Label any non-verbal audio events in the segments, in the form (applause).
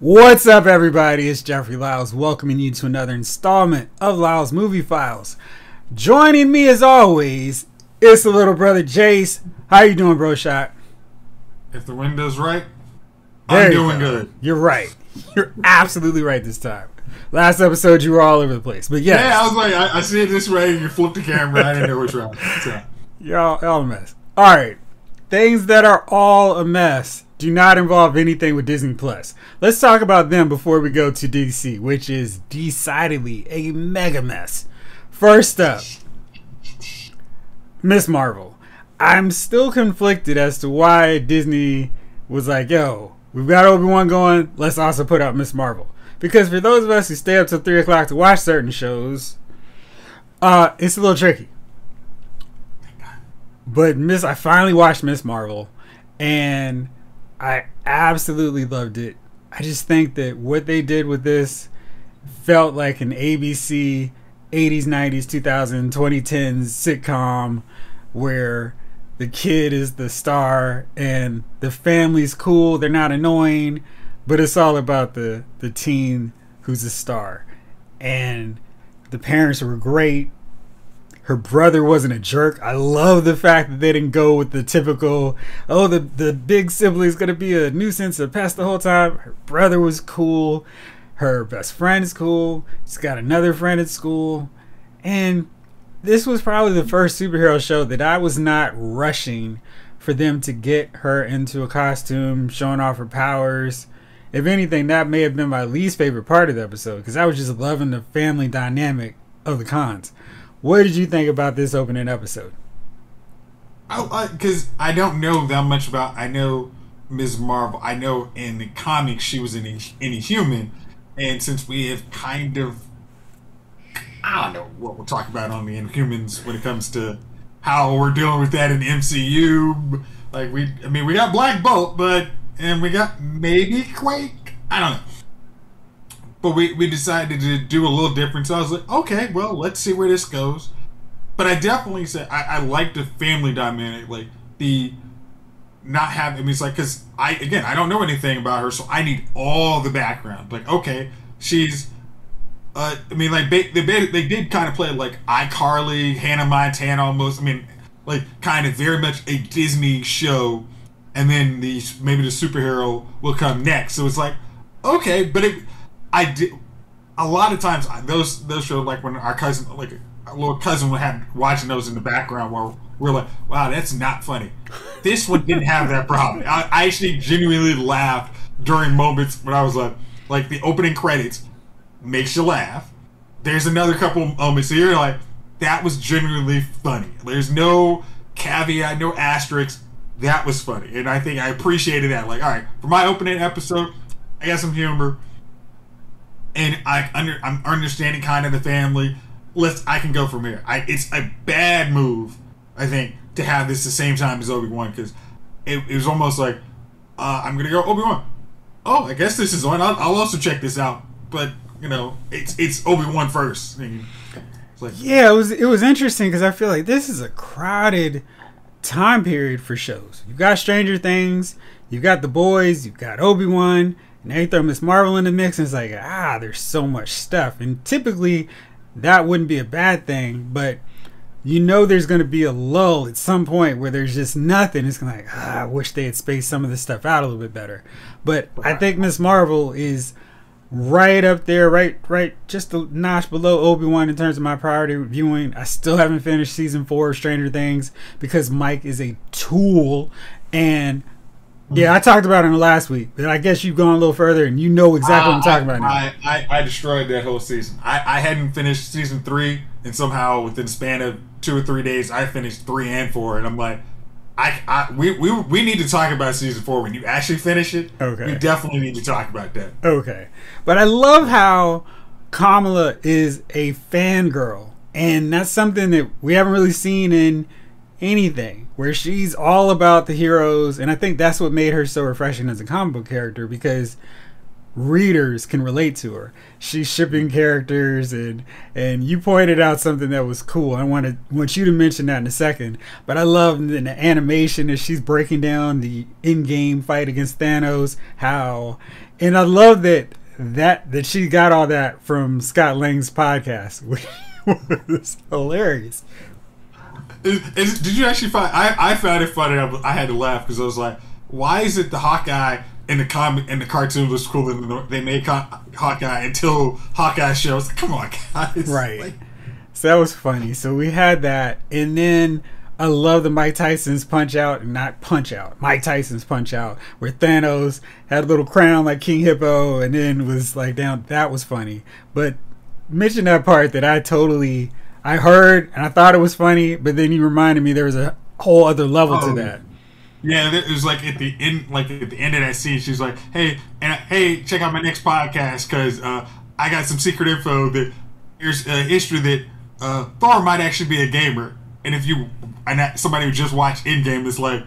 What's up, everybody? It's Jeffrey Lyles welcoming you to another installment of Lyles Movie Files. Joining me, as always, is the little brother Jace. How you doing, bro? Shot. If the window's right, There I'm doing go. good. You're right. You're absolutely right this time. Last episode, you were all over the place, but yes, Yeah, I was like, I, I see it this way. And you flip the camera. I didn't know which way. (laughs) So, you're all, all a mess. All right, things that are all a mess do not involve anything with Disney Plus. Let's talk about them before we go to DC, which is decidedly a mega mess. First up, Miss Marvel. I'm still conflicted as to why Disney was like, yo, we've got Obi Wan going, let's also put out Miss Marvel. Because for those of us who stay up till 3 o'clock to watch certain shows, uh, it's a little tricky. But Miss, I finally watched Miss Marvel, and I absolutely loved it. I just think that what they did with this felt like an ABC 80s, 90s, 2000, 2010s sitcom where the kid is the star and the family's cool, they're not annoying, but it's all about the the teen who's a star. And the parents were great. Her brother wasn't a jerk. I love the fact that they didn't go with the typical, oh, the, the big sibling's gonna be a nuisance, a pest the whole time. Her brother was cool. Her best friend is cool. She's got another friend at school. And this was probably the first superhero show that I was not rushing for them to get her into a costume, showing off her powers. If anything, that may have been my least favorite part of the episode because I was just loving the family dynamic of the Khans. What did you think about this opening episode? because I, don't know that much about. I know Ms. Marvel. I know in the comics she was an Inhuman, and since we have kind of, I don't know what we'll talk about on the Inhumans when it comes to how we're dealing with that in MCU. Like we, I mean, we got Black Bolt, but and we got maybe Quake. I don't know. But we, we decided to do a little different. So I was like, okay, well, let's see where this goes. But I definitely said I, I like the family dynamic, like the not having. I mean, it's like because I again I don't know anything about her, so I need all the background. Like, okay, she's. Uh, I mean, like they, they they did kind of play like iCarly, Hannah Montana, almost. I mean, like kind of very much a Disney show, and then the maybe the superhero will come next. So it's like, okay, but it, I did a lot of times those those shows like when our cousin like our little cousin would have watching those in the background while we're like, wow, that's not funny. This one didn't have that problem. I, I actually genuinely laughed during moments when I was like, like the opening credits makes you laugh. There's another couple moments here like that was genuinely funny. There's no caveat, no asterisk. That was funny, and I think I appreciated that. Like, all right, for my opening episode, I got some humor and I under I'm understanding kind of the family. Let's I can go from here. I it's a bad move, I think, to have this the same time as Obi Wan because it, it was almost like uh, I'm gonna go Obi Wan. Oh, I guess this is on. I'll, I'll also check this out, but you know, it's it's Obi Wan first. It's like Yeah, it was it was interesting because I feel like this is a crowded time period for shows. You've got Stranger Things, you've got The Boys, you've got Obi Wan, and they throw Miss Marvel in the mix, and it's like ah, there's so much stuff. And typically, that wouldn't be a bad thing, but you know there's going to be a lull at some point where there's just nothing. It's like ah, I wish they had spaced some of this stuff out a little bit better. But I think Miss Marvel is right up there, right, right, just a notch below Obi Wan in terms of my priority viewing. I still haven't finished season four of Stranger Things because Mike is a tool, and yeah, I talked about it in the last week, but I guess you've gone a little further and you know exactly what I'm talking about. Now. I, I, I destroyed that whole season. I, I hadn't finished season three, and somehow within the span of two or three days, I finished three and four, and I'm like, I, I we, we we need to talk about season four when you actually finish it. Okay. we definitely need to talk about that. Okay. But I love how Kamala is a fangirl. And that's something that we haven't really seen in anything, where she's all about the heroes. And I think that's what made her so refreshing as a comic book character because readers can relate to her. She's shipping characters and and you pointed out something that was cool. I wanted want you to mention that in a second. But I love in the animation as she's breaking down the Endgame fight against Thanos, how and I love that that that she got all that from Scott Lang's podcast, (laughs) which was hilarious. Is, is, did you actually find? I, I found it funny. I, I had to laugh because I was like, "Why is it the Hawkeye in the comic in the cartoon was cooler than the, they made Hawkeye until Hawkeye shows? (laughs) Come on, guys! Right. Like, so that was funny. So we had that, and then I love the Mike Tyson's punch out, not punch out. Mike Tyson's punch out, where Thanos had a little crown like King Hippo, and then was like down. That was funny. But mention that part that I totally I heard and I thought it was funny, but then you reminded me there was a whole other level oh, to that. Yeah, it was like at the end, like at the end of that scene, she's like, "Hey, and hey, check out my next podcast because uh, I got some secret info that here's a history that uh, Thor might actually be a gamer, and if you and somebody who just watched Endgame is like,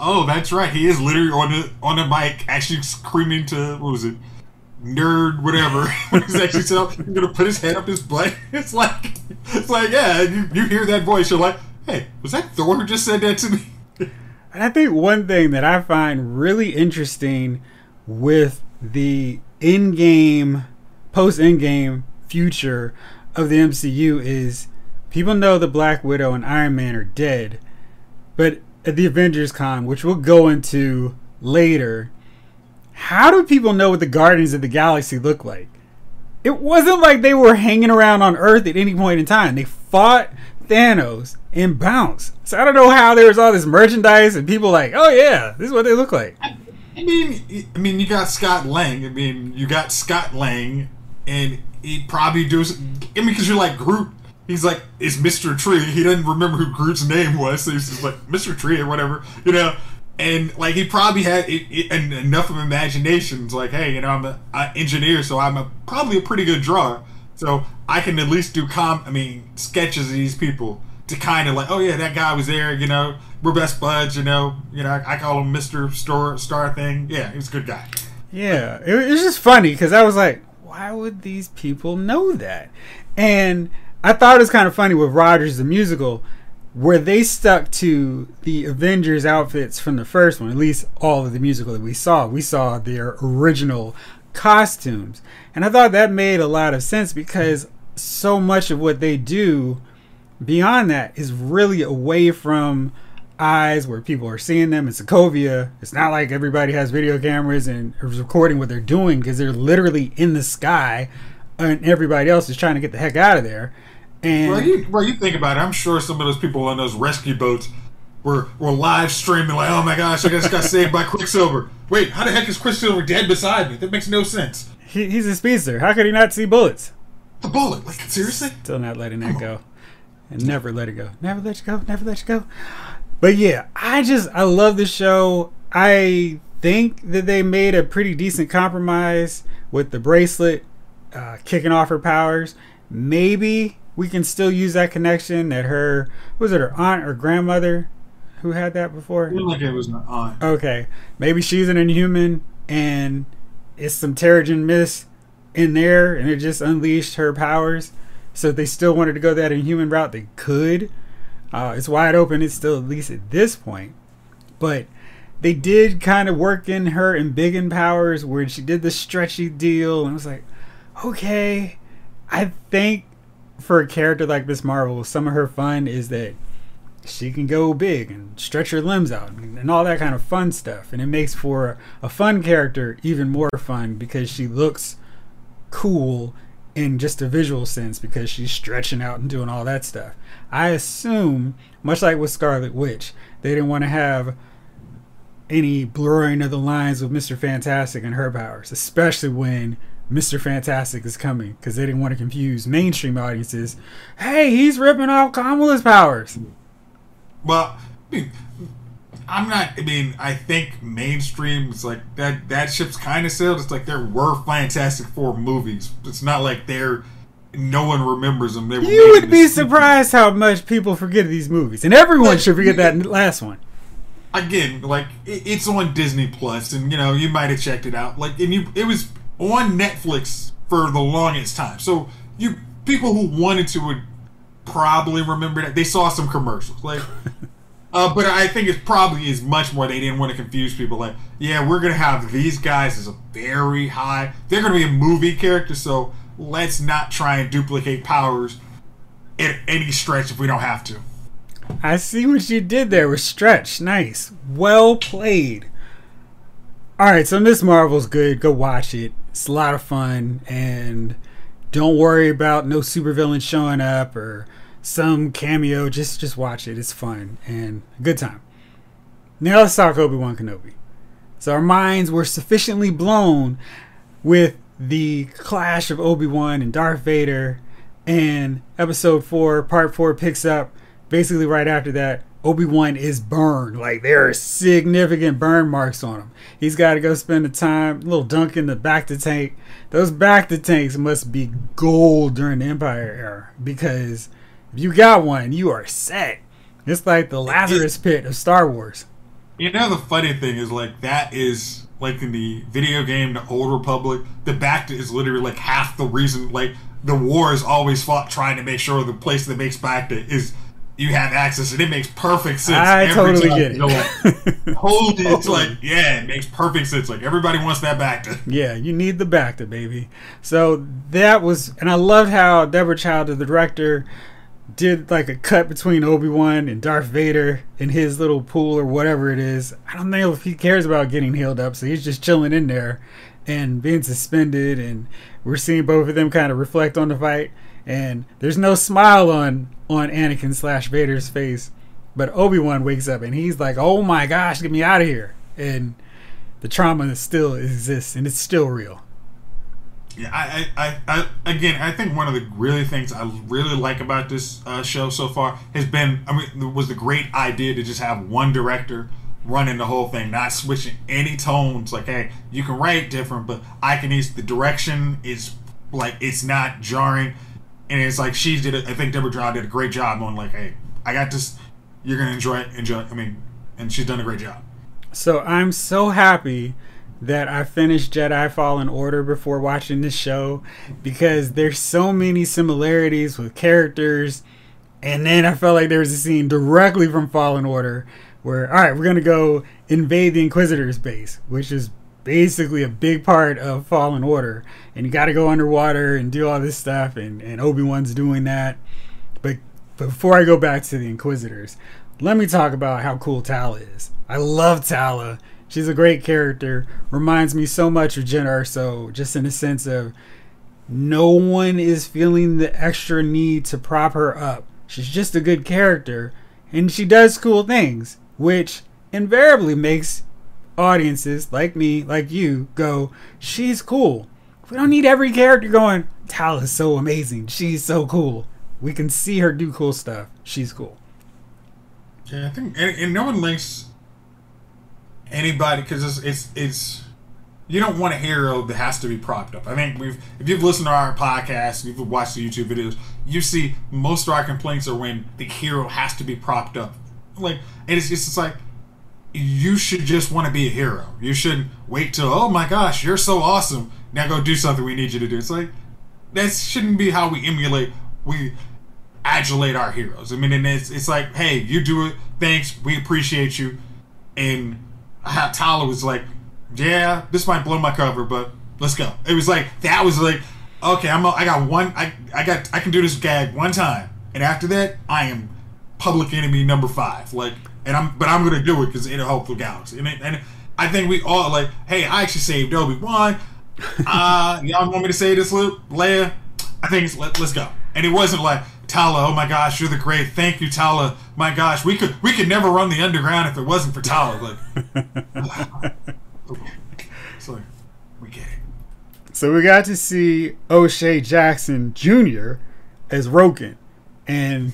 oh, that's right, he is literally on the on the mic, actually screaming to what was it, nerd, whatever. (laughs) he's actually so he's gonna put his head up his butt. (laughs) It's like, it's like, yeah, you, you hear that voice, you're like, hey, was that Thor who just said that to me? (laughs) And I think one thing that I find really interesting with the Endgame, post-Endgame future of the MCU is people know the Black Widow and Iron Man are dead, but at the Avengers Con, which we'll go into later, how do people know what the Guardians of the Galaxy look like? It wasn't like they were hanging around on Earth at any point in time. They fought Thanos and bounced. So I don't know how there was all this merchandise and people like, oh yeah, this is what they look like. I mean, I mean, you got Scott Lang. I mean, you got Scott Lang, and he probably does. I mean, because you're like Groot. He's like, it's Mr. Tree. He doesn't remember who Groot's name was, so he's just like Mr. Tree or whatever, you know and like he probably had it, it, enough of imagination. It's like, hey, you know, I'm an engineer, so I'm a, probably a pretty good drawer. So I can at least do com. I mean, sketches of these people to kind of like, oh yeah, that guy was there. You know, we're best buds. You know, you know, I, I call him Mister Star Star thing. Yeah, he's a good guy. Yeah, it was just funny because I was like, why would these people know that? And I thought it was kind of funny with Rogers the musical where they stuck to the Avengers outfits from the first one, at least all of the musical that we saw. We saw their original costumes. And I thought that made a lot of sense because so much of what they do beyond that is really away from eyes where people are seeing them in Sokovia. It's not like everybody has video cameras and is recording what they're doing because they're literally in the sky and everybody else is trying to get the heck out of there. And well you, well, you think about it. I'm sure some of those people on those rescue boats were were live streaming like, "Oh my gosh, I just got saved by Quicksilver." Wait, how the heck is Quicksilver dead beside me? That makes no sense. He, he's a speedster. How could he not see bullets? The bullet, like seriously? Still not letting that go, and never let it go. Never let you go. Never let you go. But yeah, I just I love the show. I think that they made a pretty decent compromise with the bracelet uh, kicking off her powers. Maybe we can still use that connection that her was it her aunt or grandmother who had that before? Like it was an aunt. Okay, maybe she's an inhuman and it's some Terrigen Mist in there, and it just unleashed her powers. So if they still wanted to go that inhuman route, they could. Uh, it's wide open. It's still at least at this point, but they did kind of work in her embiggen powers where she did the stretchy deal, and I was like, okay, I think for a character like Miss Marvel, some of her fun is that she can go big and stretch her limbs out and all that kind of fun stuff. And it makes for a fun character even more fun because she looks cool in just a visual sense because she's stretching out and doing all that stuff. I assume, much like with Scarlet Witch, they didn't want to have any blurring of the lines with Mr. Fantastic and her powers, especially when Mr. Fantastic is coming because they didn't want to confuse mainstream audiences. Hey, he's ripping off Kamala's powers. Well, I mean, I'm not. I mean, I think mainstream is like that. That ship's kind of sailed. It's like there were Fantastic Four movies. It's not like they're. No one remembers them. you would be surprised how much people forget these movies, and everyone should forget that last one again, like it's on Disney Plus, and you know you might have checked it out. Like, and you, it was on Netflix for the longest time. So you people who wanted to would probably remember that they saw some commercials like. (laughs) Uh, but I think it probably is much more. They didn't want to confuse people. Like, yeah, we're gonna have these guys as a very high. They're gonna be a movie character, so let's not try and duplicate powers at any stretch if we don't have to. I see what you did there with Stretch. Nice. Well played. Alright, so Miss Marvel's good. Go watch it. It's a lot of fun. And don't worry about no supervillain showing up or some cameo. Just just watch it. It's fun and a good time. Now let's talk Obi Wan Kenobi. So our minds were sufficiently blown with the clash of Obi Wan and Darth Vader, and Episode Four, Part Four picks up basically right after that. Obi Wan is burned. Like there are significant burn marks on him. He's got to go spend the time, little dunk in the bacta tank. Those bacta tanks must be gold during the Empire era because if you got one, you are set. It's like the Lazarus pit of Star Wars. You know the funny thing is like that is like in the video game The Old Republic, the bacta is literally like half the reason like the war is always fought trying to make sure the place that makes bacta is you have access and it makes perfect sense. I totally get it. (laughs) Hold it. It's like, yeah, it makes perfect sense. Like everybody wants that bacta. (laughs) Yeah, you need the bacta, baby. So that was and I loved how Deborah Chow, the director, did like a cut between Obi Wan and Darth Vader in his little pool or whatever it is. I don't know if he cares about getting healed up, so he's just chilling in there and being suspended. And we're seeing both of them kind of reflect on the fight. And there's no smile on on Anakin slash Vader's face, but Obi Wan wakes up and he's like, "Oh my gosh, get me out of here!" And the trauma still exists and it's still real. Yeah, I, I, I, again, I think one of the really things I really like about this uh, show so far has been, I mean, was the great idea to just have one director running the whole thing, not switching any tones. Like, hey, you can write different, but I can use the direction is like it's not jarring, and it's like she did. it. I think Deborah Chow did a great job on like, hey, I got this. You're gonna enjoy it. Enjoy. I mean, and she's done a great job. So I'm so happy that I finished Jedi Fallen Order before watching this show because there's so many similarities with characters. And then I felt like there was a scene directly from Fallen Order where, all right, we're going to go invade the Inquisitor's base, which is basically a big part of Fallen Order. And you got to go underwater and do all this stuff, and, and Obi Wan's doing that. But before I go back to the Inquisitors, let me talk about how cool Tala is. I love Tala. She's a great character. Reminds me so much of Jyn Erso, just in the sense of no one is feeling the extra need to prop her up. She's just a good character, and she does cool things, which invariably makes audiences like me, like you, go, she's cool. We don't need every character going, Tala's so amazing. She's so cool. We can see her do cool stuff. She's cool. Yeah, I think, and, and no one links anybody because it's, it's it's you don't want a hero that has to be propped up. I think we've if you've listened to our podcast, if you've watched the YouTube videos, you see most of our complaints are when the hero has to be propped up. Like and it's it's just like you should just want to be a hero. You shouldn't wait till oh my gosh, you're so awesome. Now go do something we need you to do. It's like that shouldn't be how we emulate we adulate our heroes. I mean, and it's it's like, hey, you do it. Thanks, we appreciate you. And Tala was like, yeah, this might blow my cover, but let's go. It was like that was like, okay, I'm a, I got one, I I got I can do this gag one time, and after that, I am public enemy number five. Like, and I'm but I'm gonna do it because it'll help the galaxy. And, it, and I think we all like, hey, I actually saved Obi Wan. Uh, (laughs) y'all want me to say this, Luke, Leia? I think it's, let, let's go. And it wasn't like Tala, oh my gosh, you're the great. Thank you, Tala. My gosh, we could we could never run the underground if it wasn't for Tala. Like, (laughs) (sighs) so we get it. So we got to see O'Shea Jackson Jr. as Roken, and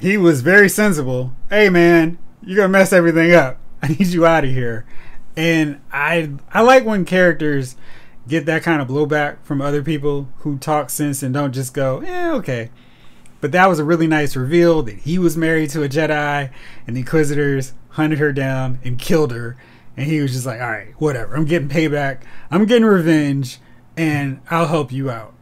he was very sensible. Hey man, you're gonna mess everything up. (laughs) I need you out of here. And I I like when characters get that kind of blowback from other people who talk sense and don't just go, yeah, okay. But that was a really nice reveal that he was married to a Jedi and the Inquisitors hunted her down and killed her. and he was just like, "All right, whatever. I'm getting payback. I'm getting revenge, and I'll help you out."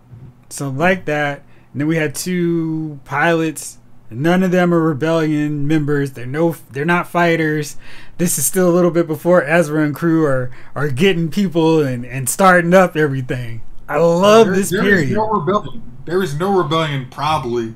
So like that, and then we had two pilots. None of them are rebellion members. They're no, they're not fighters. This is still a little bit before Ezra and crew are are getting people and and starting up everything. I love there, this there period. Is no rebellion. There is no rebellion. Probably,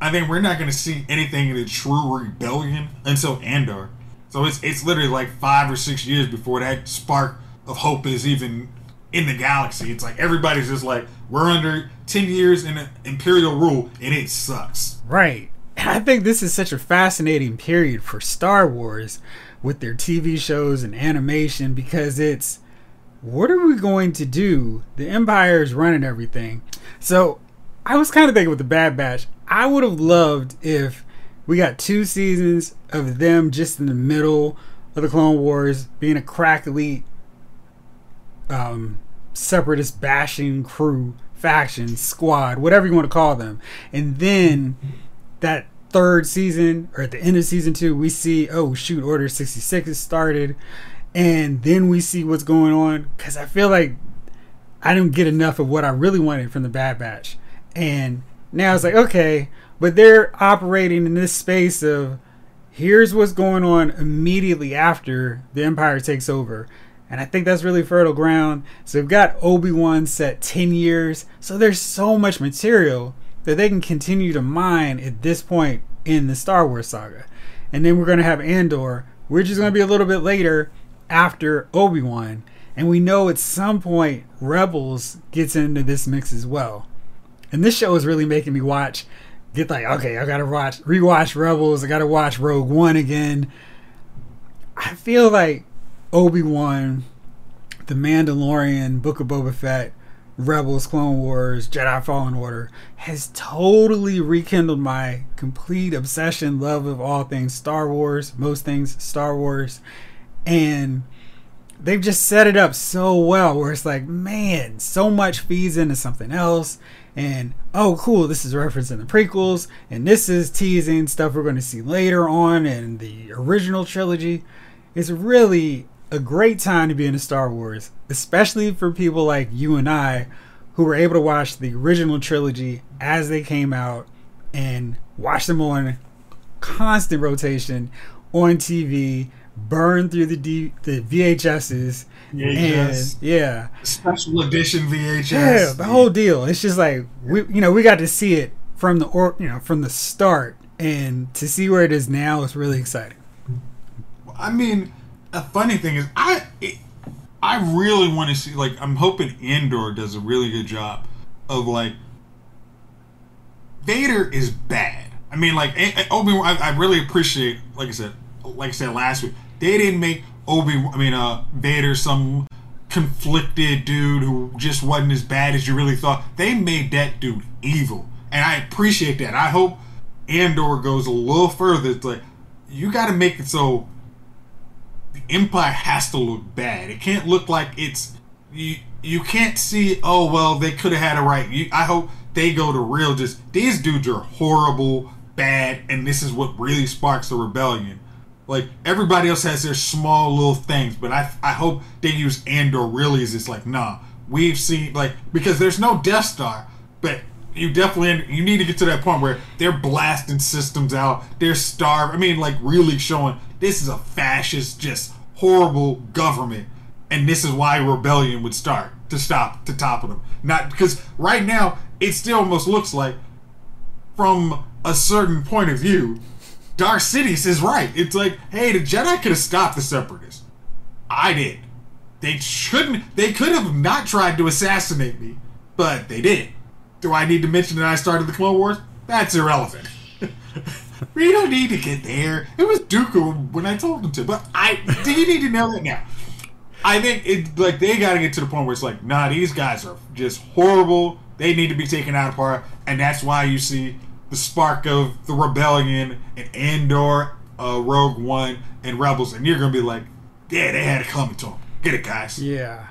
I think we're not going to see anything in a true rebellion until Andor. So it's it's literally like five or six years before that spark of hope is even in the galaxy. It's like everybody's just like we're under ten years in imperial rule and it sucks. Right. I think this is such a fascinating period for Star Wars with their TV shows and animation because it's what are we going to do? The Empire is running everything. So I was kind of thinking with the Bad Batch, I would have loved if we got two seasons of them just in the middle of the Clone Wars being a crack elite um, separatist bashing crew, faction, squad, whatever you want to call them. And then that third season, or at the end of season two, we see, oh shoot, Order 66 has started. And then we see what's going on. Because I feel like I didn't get enough of what I really wanted from the Bad Batch. And now it's like, okay, but they're operating in this space of here's what's going on immediately after the Empire takes over. And I think that's really fertile ground. So we've got Obi Wan set 10 years. So there's so much material that they can continue to mine at this point in the Star Wars saga. And then we're going to have Andor, which is going to be a little bit later after Obi Wan. And we know at some point Rebels gets into this mix as well. And this show is really making me watch, get like, okay, I gotta watch, rewatch Rebels, I gotta watch Rogue One again. I feel like Obi Wan, The Mandalorian, Book of Boba Fett, Rebels, Clone Wars, Jedi Fallen Order has totally rekindled my complete obsession, love of all things Star Wars, most things Star Wars. And they've just set it up so well where it's like, man, so much feeds into something else. And oh, cool, this is referencing the prequels, and this is teasing stuff we're going to see later on in the original trilogy. It's really a great time to be into Star Wars, especially for people like you and I who were able to watch the original trilogy as they came out and watch them on constant rotation on TV, burn through the D, the VHSs, VHS. and yeah, Special edition VHS. yeah, the whole deal. It's just like we, you know, we got to see it from the or you know from the start, and to see where it is now is really exciting. I mean, a funny thing is, I it, I really want to see. Like, I'm hoping Andor does a really good job of like Vader is bad. I mean, like Obi. I, I really appreciate, like I said, like I said last week, they didn't make Obi. I mean, uh, Vader some conflicted dude who just wasn't as bad as you really thought. They made that dude evil, and I appreciate that. I hope Andor goes a little further. It's like you got to make it so Empire has to look bad. It can't look like it's you. You can't see. Oh well, they could have had it right. You, I hope they go to real. Just these dudes are horrible, bad, and this is what really sparks the rebellion. Like everybody else has their small little things, but I I hope they use Andor really as it's like nah. We've seen like because there's no Death Star, but you definitely you need to get to that point where they're blasting systems out. They're starved. I mean, like really showing this is a fascist, just horrible government, and this is why rebellion would start to stop to topple them. Not because right now it still almost looks like, from a certain point of view, Darth Sidious is right. It's like, hey, the Jedi could have stopped the Separatists. I did. They shouldn't. They could have not tried to assassinate me, but they did. Do I need to mention that I started the Clone Wars? That's irrelevant. (laughs) we don't need to get there. It was Dooku when I told him to, but I do you need to know that now? I think it like they got to get to the point where it's like, nah, these guys are just horrible. They need to be taken out of apart, and that's why you see the spark of the rebellion and Andor, uh, Rogue One, and Rebels, and you're gonna be like, yeah, they had it coming to them. Get it, guys. Yeah.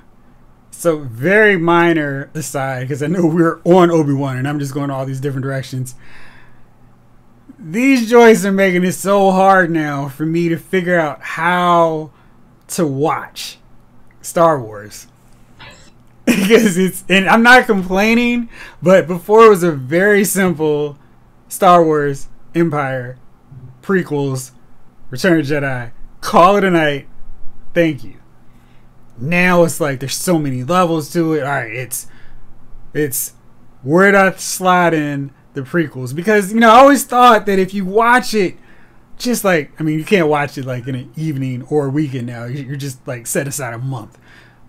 So very minor aside, because I know we're on Obi Wan, and I'm just going all these different directions. These joints are making it so hard now for me to figure out how to watch Star Wars. (laughs) because it's and I'm not complaining, but before it was a very simple Star Wars Empire prequels, Return of Jedi, call it a night. Thank you. Now it's like there's so many levels to it. All right, it's it's where did I slide in the prequels? Because you know I always thought that if you watch it, just like I mean you can't watch it like in an evening or a weekend now. You're just like set aside a month.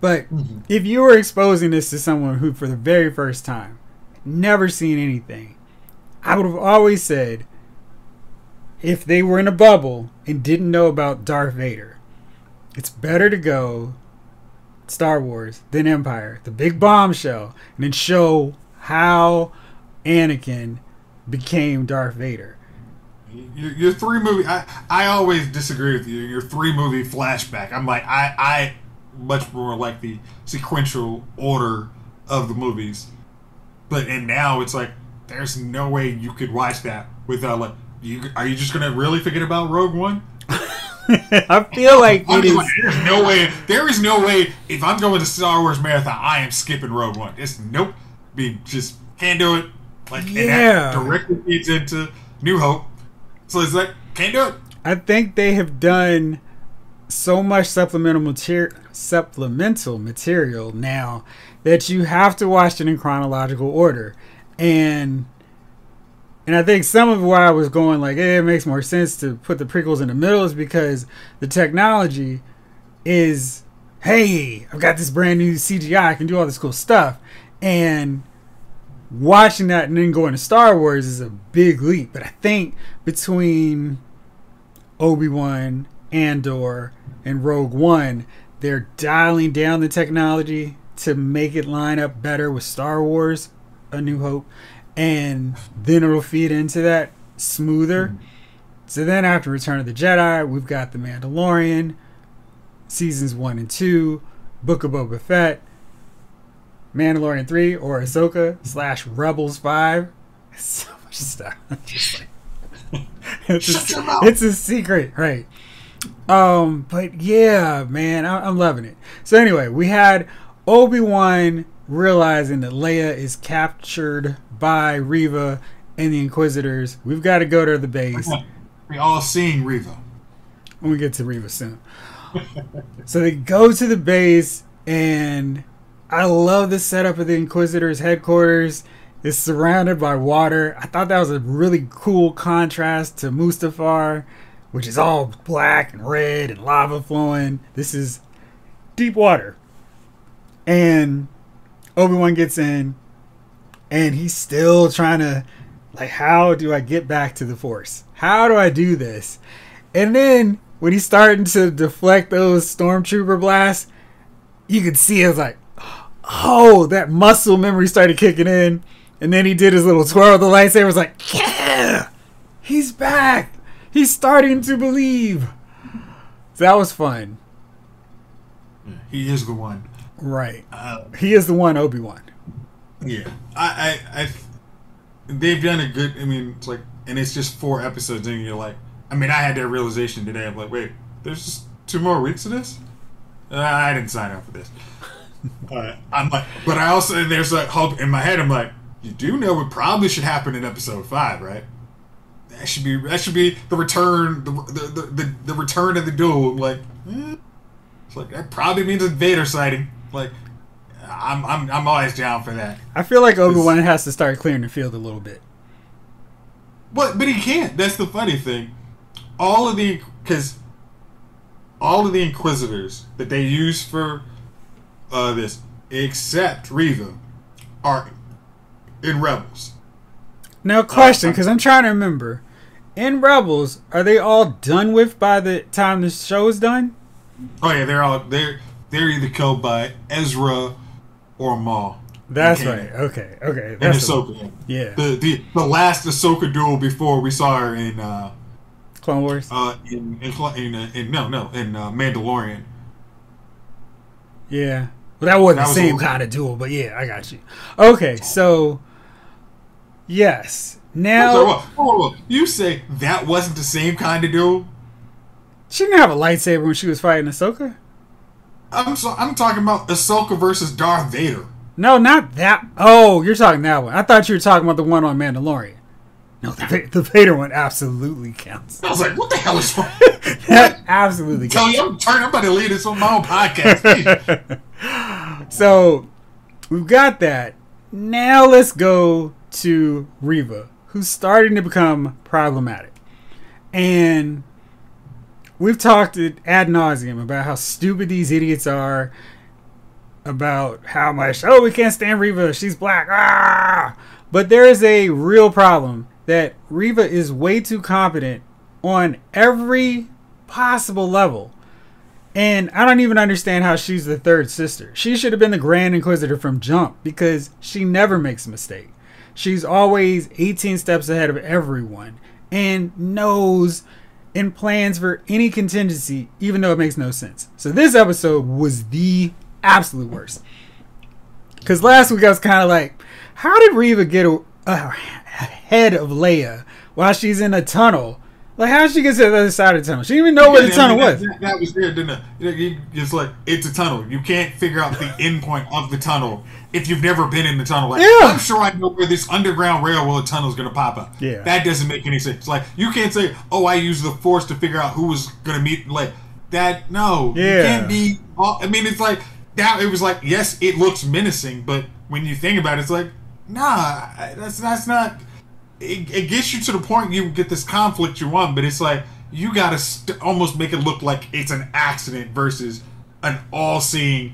But mm-hmm. if you were exposing this to someone who, for the very first time, never seen anything, I would have always said, if they were in a bubble and didn't know about Darth Vader, it's better to go Star Wars then Empire, the big bombshell, and then show how Anakin became Darth Vader. Your, your three movie, I, I always disagree with you. Your three movie flashback. I'm like, I, I much more like the sequential order of the movies. But and now it's like there's no way you could watch that without like you are you just gonna really forget about Rogue One? (laughs) I feel like it is. Like, there's no way. There is no way. If I'm going to Star Wars marathon, I am skipping Rogue One. It's nope. Be just can't do it. Like yeah, directly feeds into New Hope. So it's like can't do it. I think they have done so much supplemental material supplemental material now that you have to watch it in chronological order and and I think some of why I was going like, hey, it makes more sense to put the prequels in the middle is because the technology is, hey, I've got this brand new CGI, I can do all this cool stuff. And watching that and then going to Star Wars is a big leap. But I think between Obi Wan, Andor, and Rogue One, they're dialing down the technology to make it line up better with Star Wars, A New Hope, and then it'll feed into that smoother. Mm-hmm. So then after Return of the Jedi, we've got The Mandalorian, seasons one and two, Book of Boba Fett, Mandalorian three, or Ahsoka slash Rebels five. (laughs) So much stuff. (laughs) like, (laughs) it's, a, it's a secret, right? Um, but yeah, man, I, am loving it. So anyway, we had Obi Wan realizing that Leia is captured by Reva and the Inquisitors. We've got to go to the base. We all seeing Reva. When we get to Reva soon. (laughs) so they go to the base, and I love the setup of the Inquisitors headquarters. It's surrounded by water. I thought that was a really cool contrast to Mustafar which is all black and red and lava flowing. This is deep water. And Obi Wan gets in, and he's still trying to, like, how do I get back to the Force? How do I do this? And then when he's starting to deflect those stormtrooper blasts, you could see it was like, oh, that muscle memory started kicking in. And then he did his little twirl of the lightsaber. Was like, yeah, he's back. He's starting to believe. So that was fun. He is the one. Right. Uh, he is the one, Obi Wan. Yeah. I, I, I, they've done a good. I mean, it's like, and it's just four episodes, and you're like, I mean, I had that realization today. I'm like, wait, there's just two more weeks of this. Uh, I didn't sign up for this. (laughs) uh, I'm like, but I also there's a hope in my head. I'm like, you do know what probably should happen in episode five, right? that should be that should be the return the the, the, the return of the duel. Like, eh. it's like that probably means a Vader sighting. Like, I'm I'm I'm always down for that. I feel like Obi Wan has to start clearing the field a little bit. But but he can't. That's the funny thing. All of the because all of the Inquisitors that they use for uh, this, except Reva, are in Rebels. Now, question, because uh, I'm trying to remember. In Rebels, are they all done with by the time the show is done? Oh yeah, they're all they're they're either killed by Ezra or Maul. That's right. Okay. Okay. That's and Ahsoka. yeah. The, the the last Ahsoka duel before we saw her in uh, Clone Wars. Uh, in in, in, uh, in no no in uh, Mandalorian. Yeah. Well, that wasn't that the was same kind of duel, but yeah, I got you. Okay, so Yes. Now, you say that wasn't the same kind of duel? She didn't have a lightsaber when she was fighting Ahsoka. I'm so, I'm talking about Ahsoka versus Darth Vader. No, not that. Oh, you're talking that one. I thought you were talking about the one on Mandalorian. No, the, the Vader one absolutely counts. I was like, what the hell is wrong? (laughs) that absolutely Tell counts. you, I'm turning. I'm about to lead this on my own podcast. (laughs) So we've got that. Now let's go to Reva, who's starting to become problematic. And we've talked ad nauseum about how stupid these idiots are, about how much, oh, we can't stand Reva, she's black. Ah! But there is a real problem that Reva is way too competent on every possible level. And I don't even understand how she's the third sister. She should have been the Grand Inquisitor from Jump because she never makes a mistake. She's always 18 steps ahead of everyone and knows and plans for any contingency, even though it makes no sense. So this episode was the absolute worst. Because last week I was kind of like, how did Reva get a, a head of Leia while she's in a tunnel? Like, how did she get to the other side of the tunnel? She didn't even know where the Yeah, I tunnel mean, was. That, that was there, didn't it- It's like it's a tunnel. You can't figure out the end point of the tunnel if you've never been in the tunnel. Like, Yeah. I'm sure I know where this underground railroad tunnel is going to pop up. Yeah. that doesn't make any sense. Like, you can't say, "Oh, I used the force to figure out who was going to meet." Like that. No, Yeah. you can't be. all- I mean, it's like that. It was like, yes, it looks menacing, but when you think about it, it's like, nah, that's that's not it, it gets you to the point you get this conflict you want, but it's like you gotta st- almost make it look like it's an accident versus an all-seeing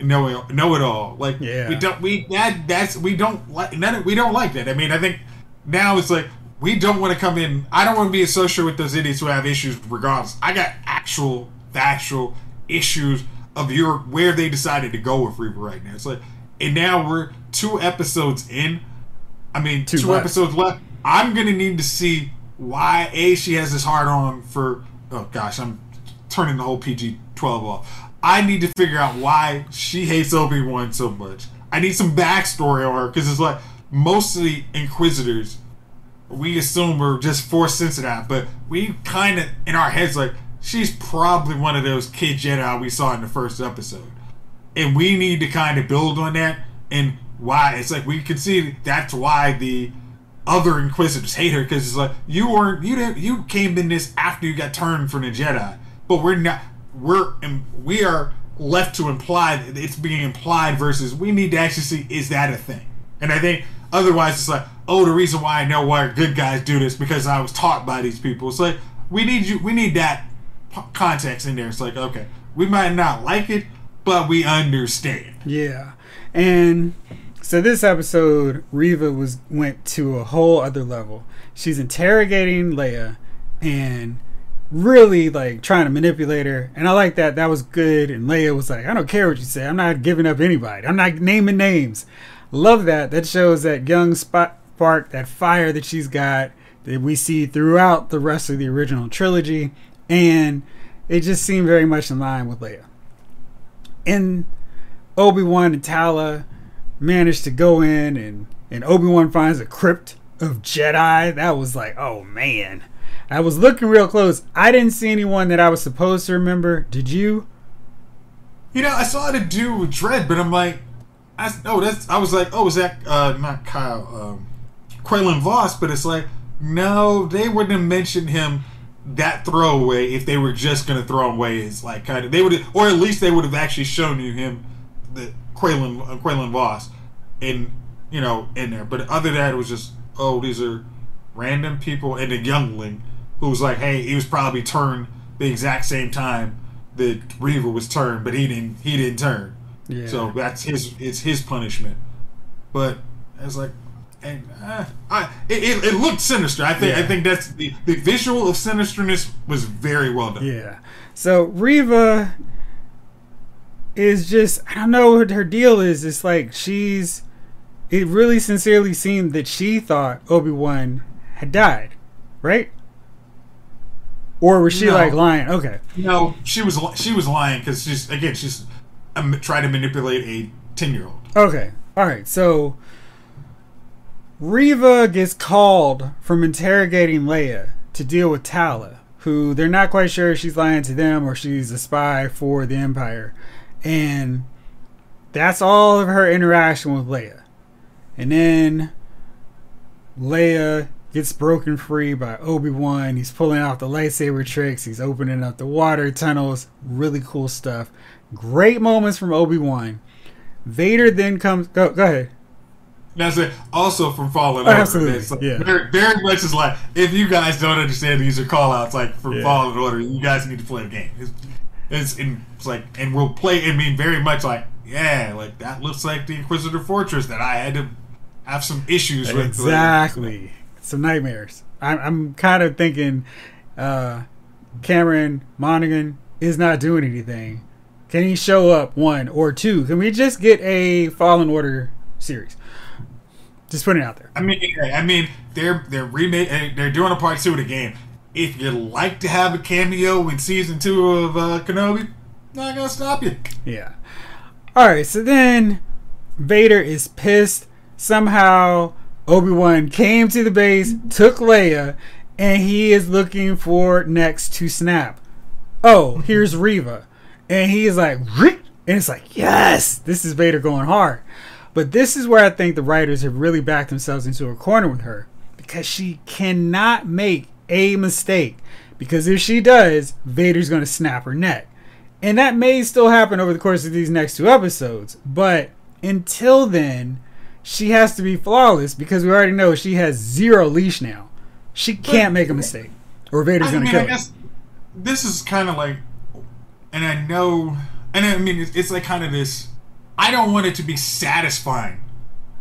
know know it all. Like Yeah. we don't we that that's we don't like none we don't like that. I mean, I think now it's like we don't want to come in. I don't want to be associated with those idiots who have issues. Regardless, I got actual factual issues of your where they decided to go with Reva right now. It's like, and now we're two episodes in. I mean, Two two, episodes left. I'm gonna need to see why a she has this hard on for. Oh gosh, I'm turning the whole PG twelve off. I need to figure out why she hates Obi Wan so much. I need some backstory on her because it's like most of the Inquisitors we assume we're just force sensitive, but we kind of in our heads like she's probably one of those kid Jedi we saw in the first episode, and we need to kind of build on that and why it's like we can see that's why the other Inquisitors hate her because it's like you weren't you didn't you came in this after you got turned from the Jedi, but we're not we're we are left to imply it's being implied versus we need to actually see is that a thing, and I think otherwise it's like oh the reason why I know why good guys do this because I was taught by these people. It's like we need you we need that context in there. It's like okay we might not like it, but we understand. Yeah. And so this episode, Reva was went to a whole other level. She's interrogating Leia and really like trying to manipulate her. And I like that. That was good. And Leia was like, I don't care what you say. I'm not giving up anybody. I'm not naming names. Love that. That shows that young spark, that fire that she's got that we see throughout the rest of the original trilogy. And it just seemed very much in line with Leia. And Obi Wan and Tala managed to go in, and and Obi Wan finds a crypt of Jedi. That was like, oh man, I was looking real close. I didn't see anyone that I was supposed to remember. Did you? You know, I saw the dude with Dread, but I'm like, I oh that's I was like, oh, is that uh, not Kyle, um, Quinlan Vos? But it's like, no, they wouldn't have mentioned him that throwaway if they were just gonna throw away his like kind of they would or at least they would have actually shown you him the Quinlan uh, Quinlan Vos in you know in there. But other than that, it was just oh these are random people and a youngling who was like, hey, he was probably turned the exact same time that Reva was turned, but he didn't he didn't turn. Yeah. So that's his it's his punishment. But it's like, and uh, I it, it, it looked sinister. I think I think that's the the visual of sinisterness was very well done. Yeah. So Reva is just I don't know what her deal is. It's like she's it really sincerely seemed that she thought Obi Wan had died, right? Or was she No. like lying? Okay. No, she was she was lying because she's again she's um, trying to manipulate a ten year old. Okay. All right. So Reva gets called from interrogating Leia to deal with Tala, who they're not quite sure if she's lying to them or she's a spy for the Empire. And that's all of her interaction with Leia. And then Leia gets broken free by Obi Wan. He's pulling out the lightsaber tricks. He's opening up the water tunnels. Really cool stuff. Great moments from Obi Wan. Vader then comes. Go, go ahead. That's it. Also from Fallen Oh, Order. absolutely, like yeah. Very, very much is like if you guys don't understand these are call outs like from Yeah. Fallen Order, you guys need to play the game. It's, it's, in, it's like and we'll play. I mean, very much like yeah, like that looks like the Inquisitor Fortress that I had to have some issues with. Exactly. Some nightmares. I'm, I'm kind of thinking uh, Cameron Monaghan is not doing anything. Can he show up one or two? Can we just get a Fallen Order series? Just putting it out there. I mean, I mean, they're they're remake. They're doing a part two of the game. If you'd like to have a cameo in season two of uh, Kenobi, not gonna stop you. Yeah. All right. So then Vader is pissed. Somehow Obi Wan came to the base, took Leia, and he is looking for next to snap. Oh, here's Reva, and he is like, and it's like, yes, this is Vader going hard. But this is where I think the writers have really backed themselves into a corner with her because she cannot make a mistake. Because if she does, Vader's going to snap her neck. And that may still happen over the course of these next two episodes. But until then, she has to be flawless because we already know she has zero leash now. She can't make a mistake, or Vader's I going to mean, kill I guess this is kind of like, and I know, and I mean, it's, it's like kind of this. I don't want it to be satisfying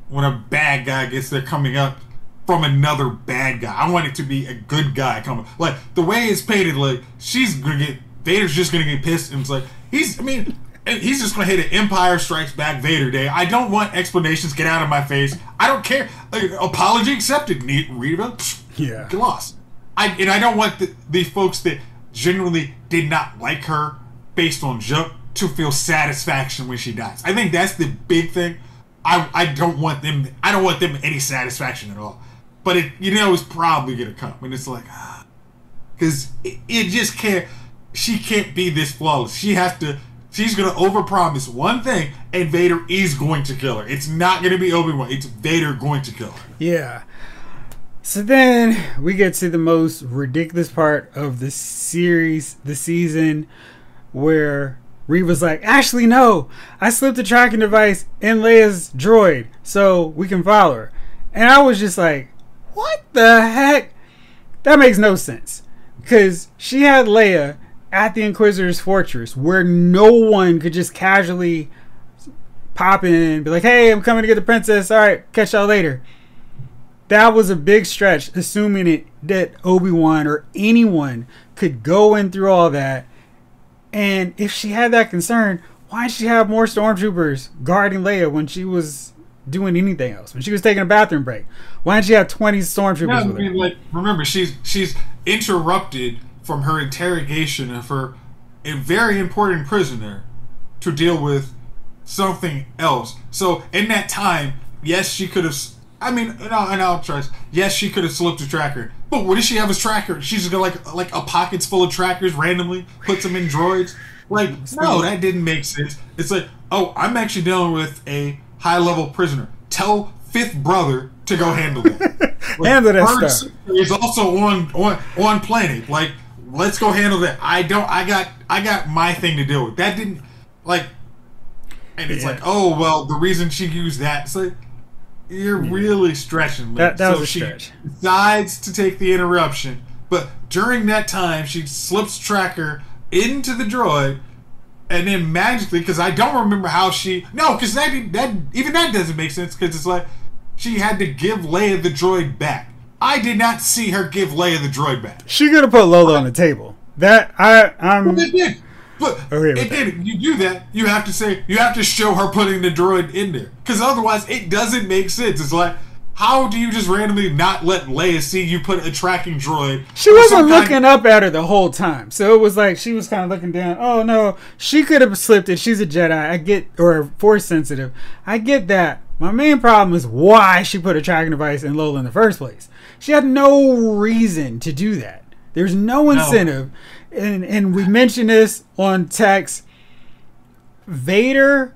when a bad guy gets there coming up from another bad guy. I want it to be a good guy coming. Like the way it's painted, like she's gonna get Vader's just gonna get pissed, and it's like he's. I mean. And He's just gonna hit an Empire Strikes Back Vader day. I don't want explanations. Get out of my face. I don't care. Like, apology accepted. Ne- Reva, Yeah. get lost. I and I don't want the, the folks that genuinely did not like her based on jump to feel satisfaction when she dies. I think that's the big thing. I I don't want them. I don't want them any satisfaction at all. But it you know it's probably gonna come, and it's like ah. because it, it just can't. She can't be this flawless. She has to. She's gonna overpromise one thing, and Vader is going to kill her. It's not gonna be Obi Wan. It's Vader going to kill her. Yeah. So then we get to the most ridiculous part of the series, the season, where Reva's like, actually, no, I slipped the tracking device in Leia's droid so we can follow her. And I was just like, what the heck? That makes no sense. Because she had Leia at the Inquisitor's fortress where no one could just casually pop in and be like, hey, I'm coming to get the princess. All right, catch y'all later that was a big stretch, assuming it that Obi Wan or anyone could go in through all that. And if she had that concern, why did she have more stormtroopers guarding Leia when she was doing anything else? When she was taking a bathroom break, why didn't she have twenty stormtroopers No, I with her? mean, like, remember, she's she's interrupted from her interrogation of her a very important prisoner to deal with something else. So in that time, yes, she could have. I mean, and I'll, and I'll trust. Yes, she could have slipped a tracker. But what does she have as tracker? She's just got like like a pockets full of trackers randomly, puts them in droids. Like, no, that didn't make sense. It's like, oh, I'm actually dealing with a high level prisoner. Tell fifth brother to go handle that. (laughs) Handle that stuff. is also on on on planet. Like, let's go handle that. I don't. I got I got my thing to deal with. That didn't like. And it's Yeah. like, oh well, the reason she used that. It's like you're really stretching. Luke. That- that was so a she stretch. decides to take the interruption, but during that time, she slips tracker into the droid. And then magically, because I don't remember how she no, because that that even that doesn't make sense because it's like she had to give Leia the droid back. I did not see her give Leia the droid back. She could have put Lola on the table. That I um, I'm It did, but oh, Okay it did. You do that, you have to say you have to show her putting the droid in there because otherwise it doesn't make sense. It's like. How do you just randomly not let Leia see you put a tracking droid? She wasn't looking up at her the whole time. So it was like she was kind of looking down. Oh no, she could have slipped it. She's a Jedi. I get, or force sensitive. I get that. My main problem is why she put a tracking device in Lola in the first place. She had no reason to do that. There's no incentive. No. And and we mentioned this on text. Vader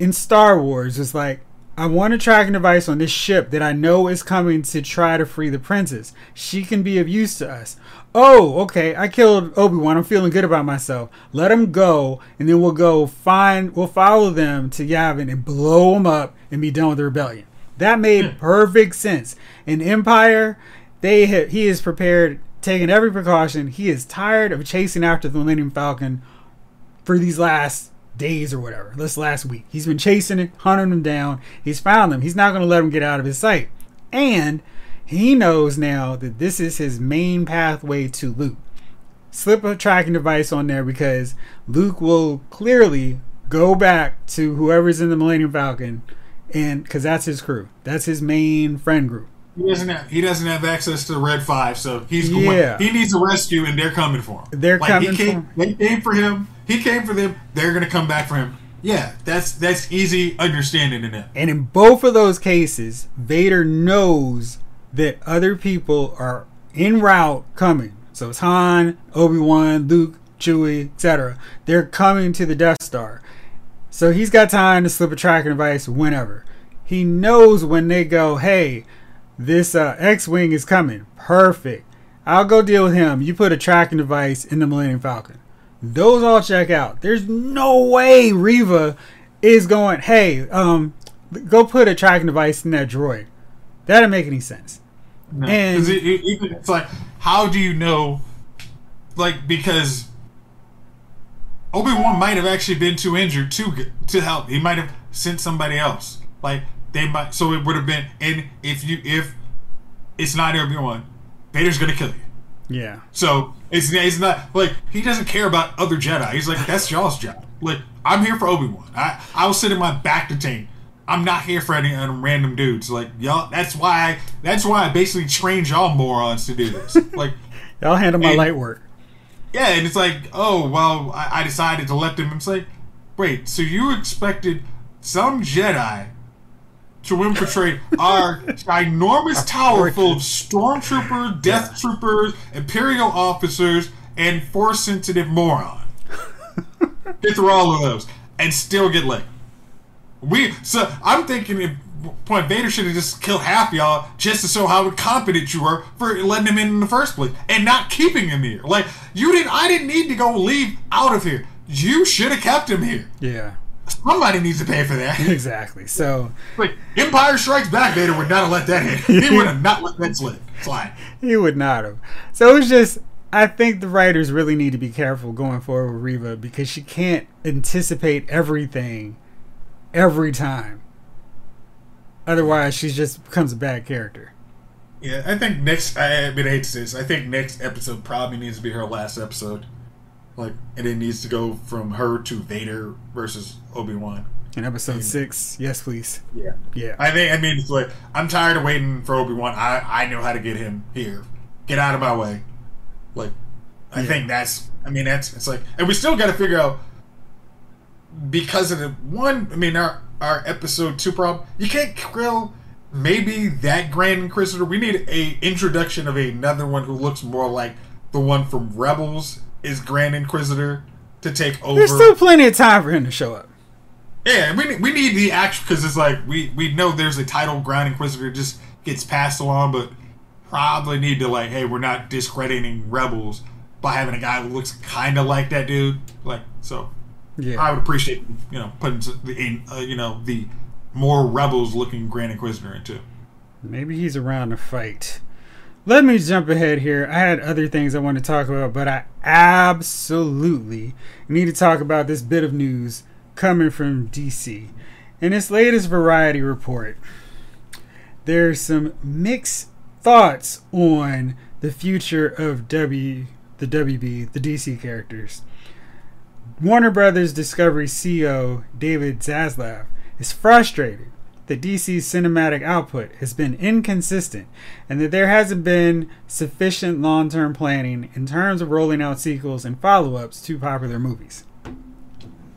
in Star Wars is like, I want a tracking device on this ship that I know is coming to try to free the princess. She can be of use to us. Oh, okay, I killed Obi Wan. I'm feeling good about myself. Let him go, and then we'll go find, we'll follow them to Yavin and blow them up and be done with the rebellion. That made hmm. perfect sense. In Empire, they have, he is prepared, taking every precaution. He is tired of chasing after the Millennium Falcon for these last days or whatever. This last week, he's been chasing it, hunting them down. He's found them. He's not going to let them get out of his sight, and he knows now that this is his main pathway to Luke. Slip a tracking device on there because Luke will clearly go back to whoever's in the Millennium Falcon, and because that's his crew, that's his main friend group. He doesn't have he doesn't have access to the Red Five, so he's going. Yeah. He needs a rescue, and they're coming for him. They're like, coming. He came, for They came for him. He came for them. They're gonna come back for him. Yeah, that's that's easy understanding in it. And in both of those cases, Vader knows that other people are en route coming. So it's Han, Obi Wan, Luke, Chewie, etc. They're coming to the Death Star. So he's got time to slip a tracking device whenever. He knows when they go, hey, this uh, X-wing is coming. Perfect. I'll go deal with him. You put a tracking device in the Millennium Falcon. Those all check out. There's no way Reva is going. Hey, um, go put a tracking device in that droid. That doesn't make any sense. No, and it, it, it's like, how do you know? Like because Obi Wan might have actually been too injured to to help. He might have sent somebody else. Like they might. So it would have been. And if you if it's not Obi Wan, Vader's gonna kill you. Yeah. So it's it's not like he doesn't care about other Jedi. He's like that's y'all's job. Like I'm here for Obi Wan. I I will sit in my back to tank. I'm not here for any random dudes. Like y'all. That's why. I, that's why I basically trained y'all morons to do this. Like (laughs) y'all handle my and, light work. Yeah, and it's like, oh well, I, I decided to let them. It's like, wait, so you expected some Jedi to infiltrate (laughs) our ginormous tower full of stormtrooper, death yeah. troopers, imperial officers, and force sensitive moron. (laughs) get through all of those and still get lit. We so I'm thinking if point Vader should have just killed half y'all just to show how competent you were for letting him in in the first place and not keeping him here. Like you didn't, I didn't need to go leave out of here. You should have kept him here. Yeah. Somebody needs to pay for that. (laughs) Exactly. So, like Empire Strikes Back, Vader would not have let that in. He would have not let that slip slide. (laughs) He would not have. So it's just, I think the writers really need to be careful going forward with Reva because she can't anticipate everything every time. Otherwise, she just becomes a bad character. Yeah, I think next. I, I mean, I hate to say this. I think next episode probably needs to be her last episode. Like, and it needs to go from her to Vader versus Obi Wan. In episode six, yes, please. Yeah, yeah. I think. I mean, it's like I'm tired of waiting for Obi Wan. I I know how to get him here. Get out of my way. Like, I yeah. think that's. I mean, that's. It's like, and we still got to figure out because of the one. I mean, our our episode two problem. You can't kill maybe that Grand Inquisitor. We need a introduction of another one who looks more like the one from Rebels is Grand Inquisitor to take over. There's still plenty of time for him to show up. Yeah, we we need the action because it's like we we know there's a title Grand Inquisitor just gets passed along, but probably need to like, hey, we're not discrediting Rebels by having a guy who looks kind of like that dude. Like so, yeah, I would appreciate you know putting the uh, you know the more rebels looking Grand Inquisitor into. Maybe he's around to fight. Let me jump ahead here. I had other things I wanted to talk about, but I absolutely need to talk about this bit of news coming from DC. In its latest Variety report, there's some mixed thoughts on the future of W, the WB, the DC characters. Warner Brothers Discovery CEO David Zaslav is frustrated that DC's cinematic output has been inconsistent and that there hasn't been sufficient long term planning in terms of rolling out sequels and follow ups to popular movies.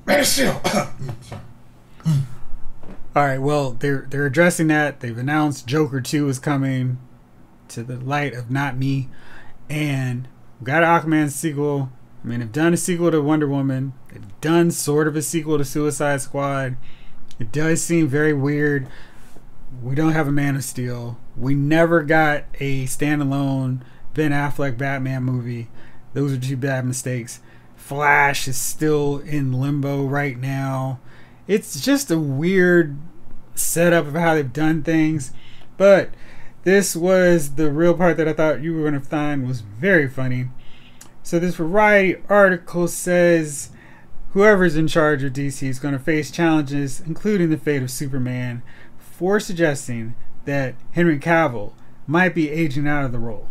Man Steel! (coughs) All right, well, they're, they're addressing that. They've announced Joker 2 is coming to the light of not me. And got an Aquaman sequel. I mean, they've done a sequel to Wonder Woman. They've done sort of a sequel to Suicide Squad. It does seem very weird. We don't have a Man of Steel. We never got a standalone Ben Affleck Batman movie. Those are two bad mistakes. Flash is still in limbo right now. It's just a weird setup of how they've done things. But this was the real part that I thought you were going to find was very funny. So, this Variety article says whoever's in charge of DC is going to face challenges, including the fate of Superman, for suggesting that Henry Cavill might be aging out of the role.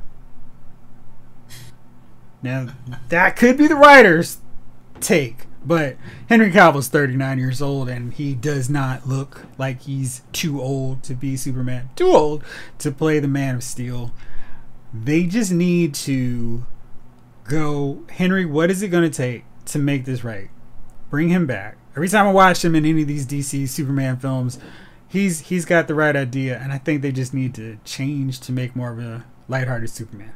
Now, that could be the writer's take, but Henry Cavill's 39 years old and he does not look like he's too old to be Superman, too old to play the Man of Steel. They just need to go, Henry, what is it going to take to make this right? Bring him back. Every time I watch him in any of these DC Superman films, he's he's got the right idea, and I think they just need to change to make more of a lighthearted Superman.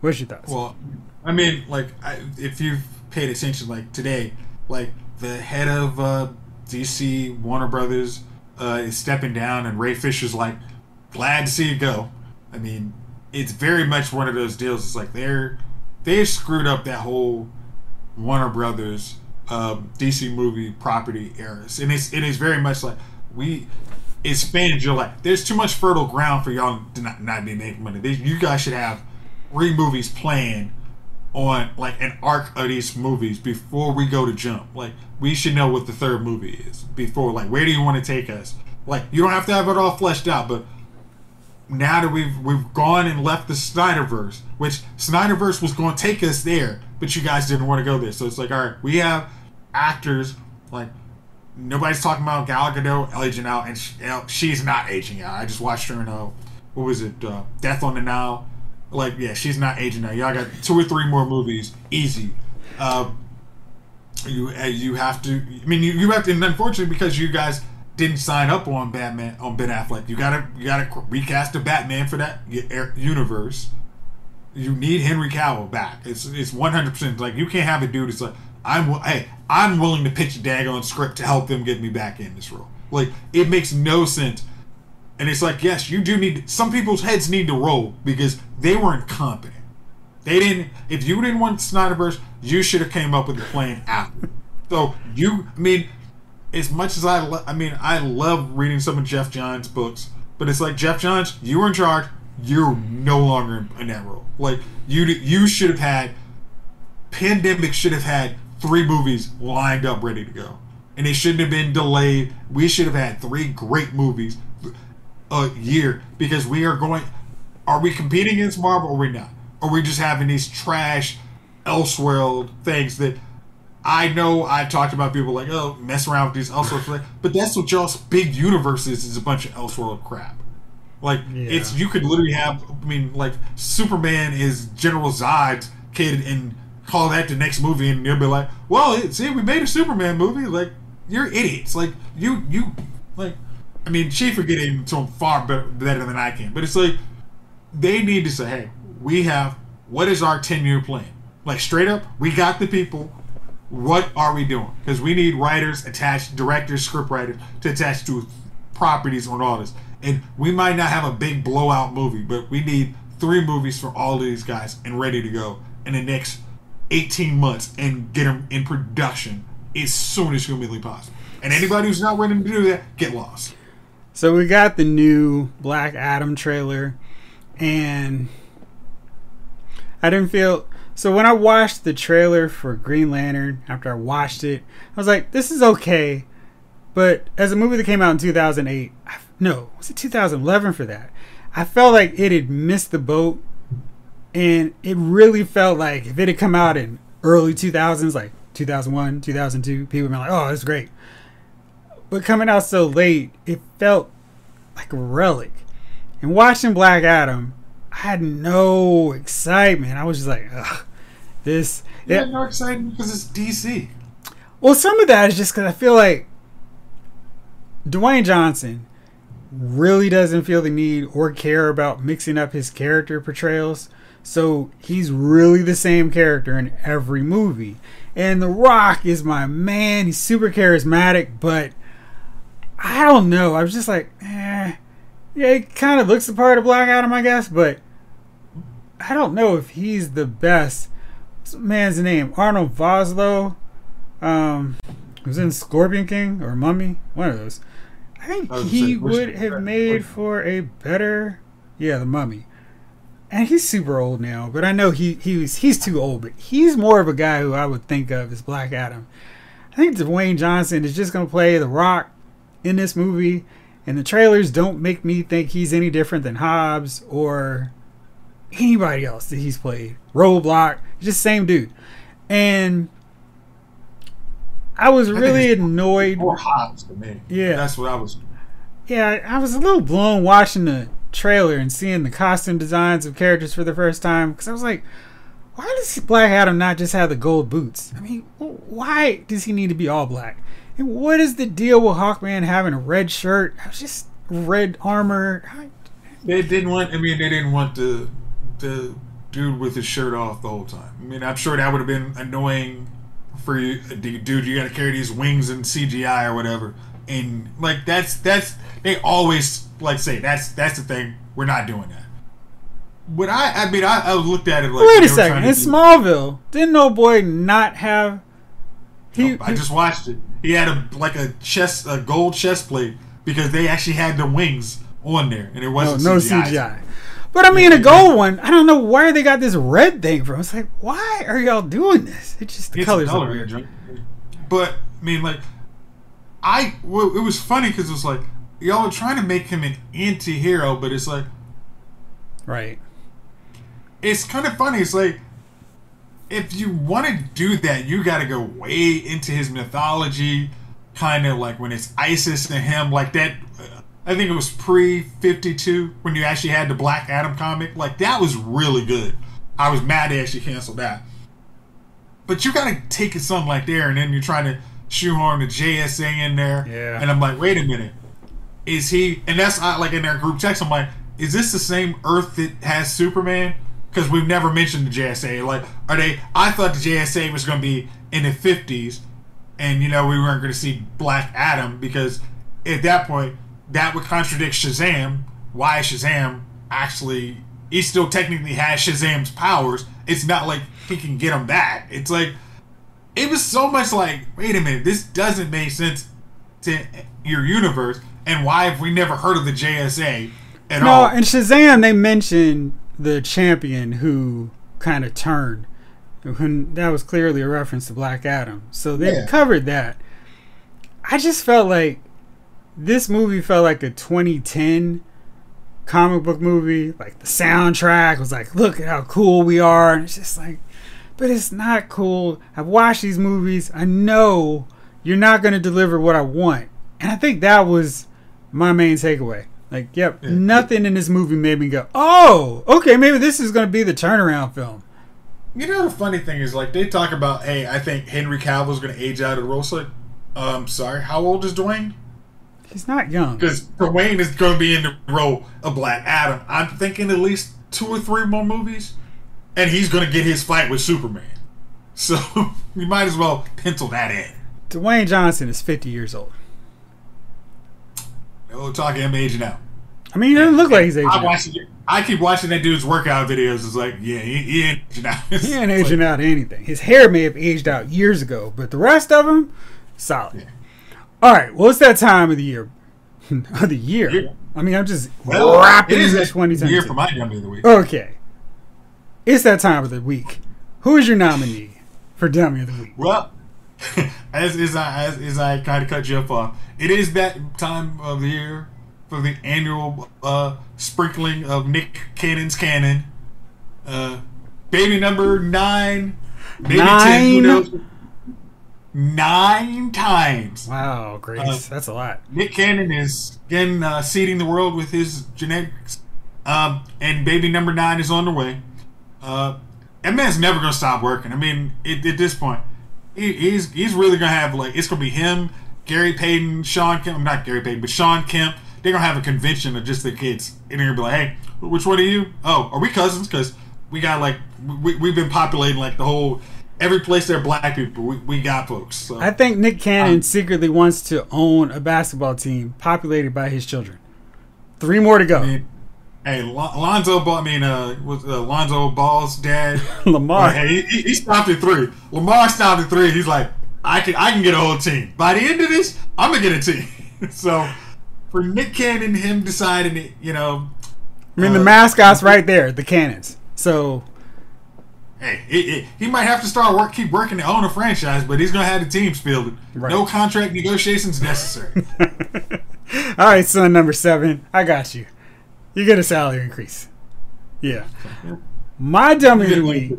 What's your thoughts? Well, I mean, like, I, if you've paid attention, like today, like the head of uh, DC Warner Brothers uh, is stepping down, and Ray Fisher's like, glad to see you go. I mean, it's very much one of those deals. It's like they're they screwed up that whole Warner Brothers um, DC movie property eras, and it's it is very much like we fans. You're like, there's too much fertile ground for y'all to not, not be making money. They, you guys should have three movies planned on like an arc of these movies before we go to jump. Like we should know what the third movie is before. Like where do you want to take us? Like you don't have to have it all fleshed out, but now that we've we've gone and left the Snyderverse, which Snyderverse was going to take us there, but you guys didn't want to go there. So it's like, all right, we have actors like nobody's talking about Gal Gadot aging out, and she, she's not aging out. I just watched her in uh, what was it, uh, Death on the Nile. Like, yeah, she's not aging out. Y'all got two or three more movies, easy. Uh, you uh, you have to. I mean, you, you have to. And unfortunately, because you guys didn't sign up on Batman on Ben Affleck, you gotta you gotta recast a Batman for that er, universe. You need Henry Cavill back. It's it's one hundred percent. Like you can't have a dude. It's like I'm hey I'm willing to pitch a daggone script to help them get me back in this role. Like it makes no sense. And it's like, yes, you do need some people's heads need to roll because they weren't competent. They didn't. If you didn't want Snyderverse, you should have came up with a plan after. So you, I mean, as much as I, lo- I mean, I love reading some of Geoff Johns' books, but it's like Geoff Johns, you were in charge. You're no longer in that role. Like you, you should have had. Pandemic should have had three movies lined up ready to go. And it shouldn't have been delayed. We should have had three great movies a year because we are going. Are we competing against Marvel or are we not? Or are we just having these trash Elseworld things that I know I've talked about people like, oh, mess around with these Elseworld but that's what y'all's big universe is, is a bunch of Elseworld crap. Like, yeah. it's, you could literally have, I mean, like, Superman is General Zod's kid and call that the next movie, and they'll be like, "Well, see, we made a Superman movie. Like, you're idiots. Like, you, you, like, I mean, Chief are getting to far better, better than I can, but it's like they need to say, "Hey, we have what is our ten year plan? Like, straight up, we got the people." What are we doing? Because we need writers attached, directors, script writers to attach to properties on all this. And we might not have a big blowout movie, but we need three movies for all of these guys and ready to go in the next 18 months and get them in production as soon as humanly possible. And anybody who's not willing to do that, get lost. So we got the new Black Adam trailer, and I didn't feel. So when I watched the trailer for Green Lantern, after I watched it, I was like, this is okay. But as a movie that came out in 2008, no, was it 2011 for that? I felt like it had missed the boat and it really felt like if it had come out in early 2000s, like 2001, 2002, people would be like, "Oh, it's great." But coming out so late, it felt like a relic. And watching Black Adam, I had no excitement. I was just like, "Ugh, this." Yeah, no excitement because it's DC. Well, some of that is just because I feel like Dwayne Johnson really doesn't feel the need or care about mixing up his character portrayals. So he's really the same character in every movie. And The Rock is my man. He's super charismatic, but I don't know. I was just like, eh. Yeah, he kind of looks the part of Black Adam, I guess, but I don't know if he's the best. What's man's name? Arnold Vosloo. Um, was in Scorpion King or Mummy, one of those. I think I he saying, would have made for a better, yeah, the Mummy. And he's super old now, but I know he he was he's too old. But he's more of a guy who I would think of as Black Adam. I think Dwayne Johnson is just gonna play the Rock in this movie, and the trailers don't make me think he's any different than Hobbs or anybody else that he's played. Roadblock, just same dude. And I was think really annoyed. Or Hobbs to me. Yeah. That's what I was. Yeah, I was a little blown watching the trailer and seeing the costume designs of characters for the first time because I was like, why does Black Adam not just have the gold boots? I mean, why does he need to be all black? And what is the deal with Hawkman having a red shirt? I was just red armor. They didn't want. I mean, they didn't want the the dude with his shirt off the whole time. I mean, I'm sure that would have been annoying for you, uh, dude. You got to carry these wings and CGI or whatever, and like that's that's they always like say that's that's the thing. We're not doing that. But I, I mean, I, I looked at it like Wait a second. In Smallville, didn't no boy not have? He, I just watched it. He had a like a chest, a gold chest plate because they actually had the wings on there, and it wasn't no CGI. CGI. But I mean, a gold one. I don't know where they got this red thing from. It's like, why are y'all doing this? It's just the It's colors are color weird. But I mean, like, I well, it was funny because it was like y'all are trying to make him an anti-hero, but it's like Right. it's kind of funny. It's like if you want to do that, you got to go way into his mythology, kind of like when it's Isis and him, like that. I think it was pre fifty two when you actually had the Black Adam comic. Like that was really good. I was mad they actually canceled that. But you got to take it something like there, and then you're trying to shoehorn the JSA in there. Yeah. And I'm like, wait a minute, is he? And that's uh, like in their group text. I'm like, is this the same Earth that has Superman? Because we've never mentioned the JSA. Like, are they? I thought the JSA was going to be in the 50s, and you know we weren't going to see Black Adam because at that point that would contradict Shazam. Why Shazam actually? He still technically has Shazam's powers. It's not like he can get them back. It's like it was so much like, wait a minute, this doesn't make sense to your universe. And why have we never heard of the JSA at No, all? No, in Shazam they mentioned the champion who kind of turned. When that was clearly a reference to Black Adam. So they Yeah. covered that. I just felt like this movie felt like a 2010 comic book movie. Like the soundtrack was like, look at how cool we are. And it's just like, but it's not cool. I've watched these movies. I know you're not going to deliver what I want. And I think that was my main takeaway. Like, yep, Yeah. nothing in this movie made me go, oh, okay, maybe this is going to be the turnaround film. You know the funny thing is like they talk about, hey, I think Henry Cavill's going to age out of the role. So, like, um, sorry, how old is Dwayne? He's not young. Because Dwayne is going to be in the role of Black Adam. I'm thinking at least two or three more movies, and he's going to get his fight with Superman. (laughs) So you might as well pencil that in. Dwayne Johnson is 50 years old. We'll talk him aging out. I mean, he doesn't look like he's aging I out. watch. I keep watching that dude's workout videos. It's like, yeah, he, he ain't aging out. (laughs) He ain't aging out anything. His hair may have aged out years ago, but the rest of him, solid. Yeah. All right, well, it's that time of the year. (laughs) of the year. Yeah. I mean, I'm just Well, wrapping it is that 2022. year for my dummy of the week. Okay. It's that time of the week. Who is your nominee for Dummy of the Week? Well, (laughs) as as I as, as I kind of cut you off, it is that time of the year for the annual uh, sprinkling of Nick Cannon's cannon. Uh, baby number nine, maybe ten, who Nine? knows? Nine times. Wow, Grace. Uh, That's a lot. Nick Cannon is again uh, seeding the world with his genetics, um, and baby number nine is on the way. Uh, that man's never gonna stop working. I mean, it, at this point, he, he's he's really gonna have like it's gonna be him, Gary Payton, Shawn Kemp, not Gary Payton, but Shawn Kemp. They're gonna have a convention of just the kids, and they're gonna be like, "Hey, which one are you? Oh, are we cousins? Because we got like we we've been populating like the whole every place there are black people. We, we got folks. So. I think Nick Cannon um, secretly wants to own a basketball team populated by his children. Three more to go. I mean, hey, Lonzo Ball. I mean, uh, was uh, Lonzo Ball's dad (laughs) Lamar? Hey, he, he stopped at three. Lamar stopped at three. He's like, I can I can get a whole team. By the end of this, I'm gonna get a team. (laughs) so for Nick Cannon, him deciding, it, you know, I mean, uh, the mascot's (laughs) right there, the cannons. So hey, it, it, he might have to start work, keep working to own a franchise, but he's gonna have the teams fielded. Right. No contract negotiations necessary. (laughs) All right, son number seven, I got you. You get a salary increase. Yeah. My dummy of the week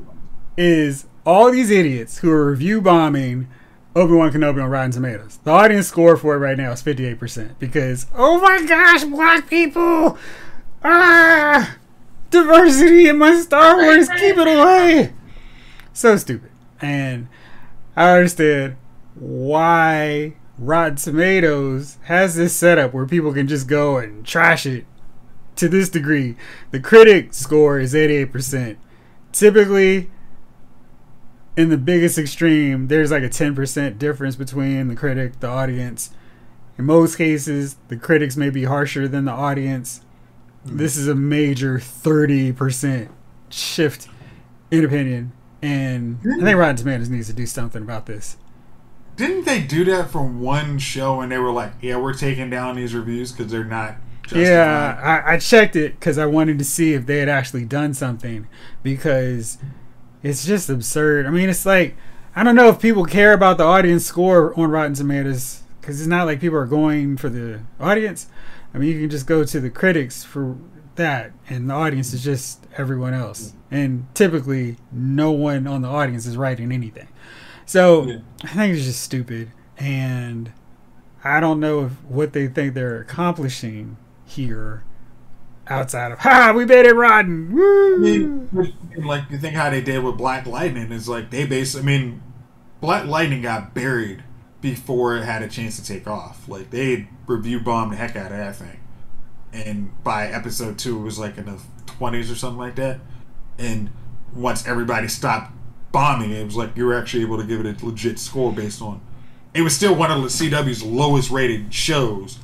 is all these idiots who are review bombing Obi Wan Kenobi on Rotten Tomatoes. The audience score for it right now is 58% because, oh my gosh, black people! Ah! Diversity in my Star Wars, keep it away! So stupid. And I understand why Rotten Tomatoes has this setup where people can just go and trash it to this degree. The critic score is 88%. Typically, in the biggest extreme, there's like a 10% difference between the critic, the audience. In most cases, the critics may be harsher than the audience. This is a major 30% shift in opinion. And I think Rotten Tomatoes needs to do something about this. Didn't they do that for one show and they were like, yeah, we're taking down these reviews because they're not Justified. Yeah, I, I, checked it because I wanted to see if they had actually done something because it's just absurd. I mean, it's like I don't know if people care about the audience score on Rotten Tomatoes because it's not like people are going for the audience. I mean, you can just go to the critics for that, and the audience is just everyone else. And typically, no one on the audience is writing anything. So yeah. I think it's just stupid, and I don't know if what they think they're accomplishing here outside of ha we made it rotten Woo! I mean, like you think how they did with black lightning is like they basically i mean black lightning got buried before it had a chance to take off. Like they review bombed the heck out of that thing. And by episode two it was like in the 20s or something like that. And once everybody stopped bombing it was like you were actually able to give it a legit score based on it was still one of the cw's lowest rated shows.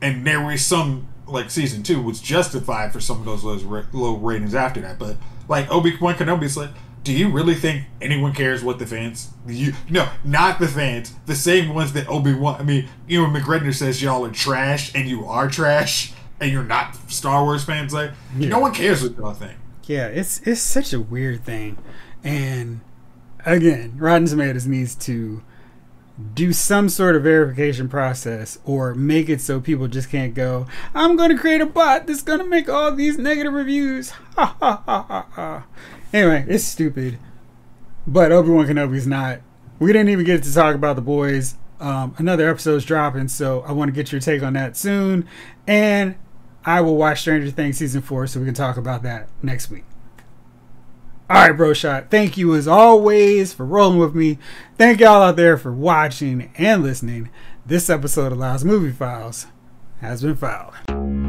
And there was some like season two was justified for some of those low, low ratings after that. But like Obi Wan Kenobi's like, do you really think anyone cares what the fans? You no, not the fans. The same ones that Obi Wan. I mean, Ewan McGregor says y'all are trash, and you are trash, and you're not Star Wars fans. Like yeah. no one cares what y'all think. Yeah, it's it's such a weird thing, and again, Rotten Tomatoes needs to do some sort of verification process or make it so people just can't go, I'm going to create a bot that's going to make all these negative reviews. Ha ha ha ha ha. Anyway, it's stupid. But Obi Wan Kenobi's not. We didn't even get to talk about the boys. Um, another episode's dropping, so I want to get your take on that soon. And I will watch Stranger Things season four so we can talk about that next week. All right, bro shot. Thank you as always for rolling with me. Thank y'all out there for watching and listening. This episode of Lyles Movie Files has been filed.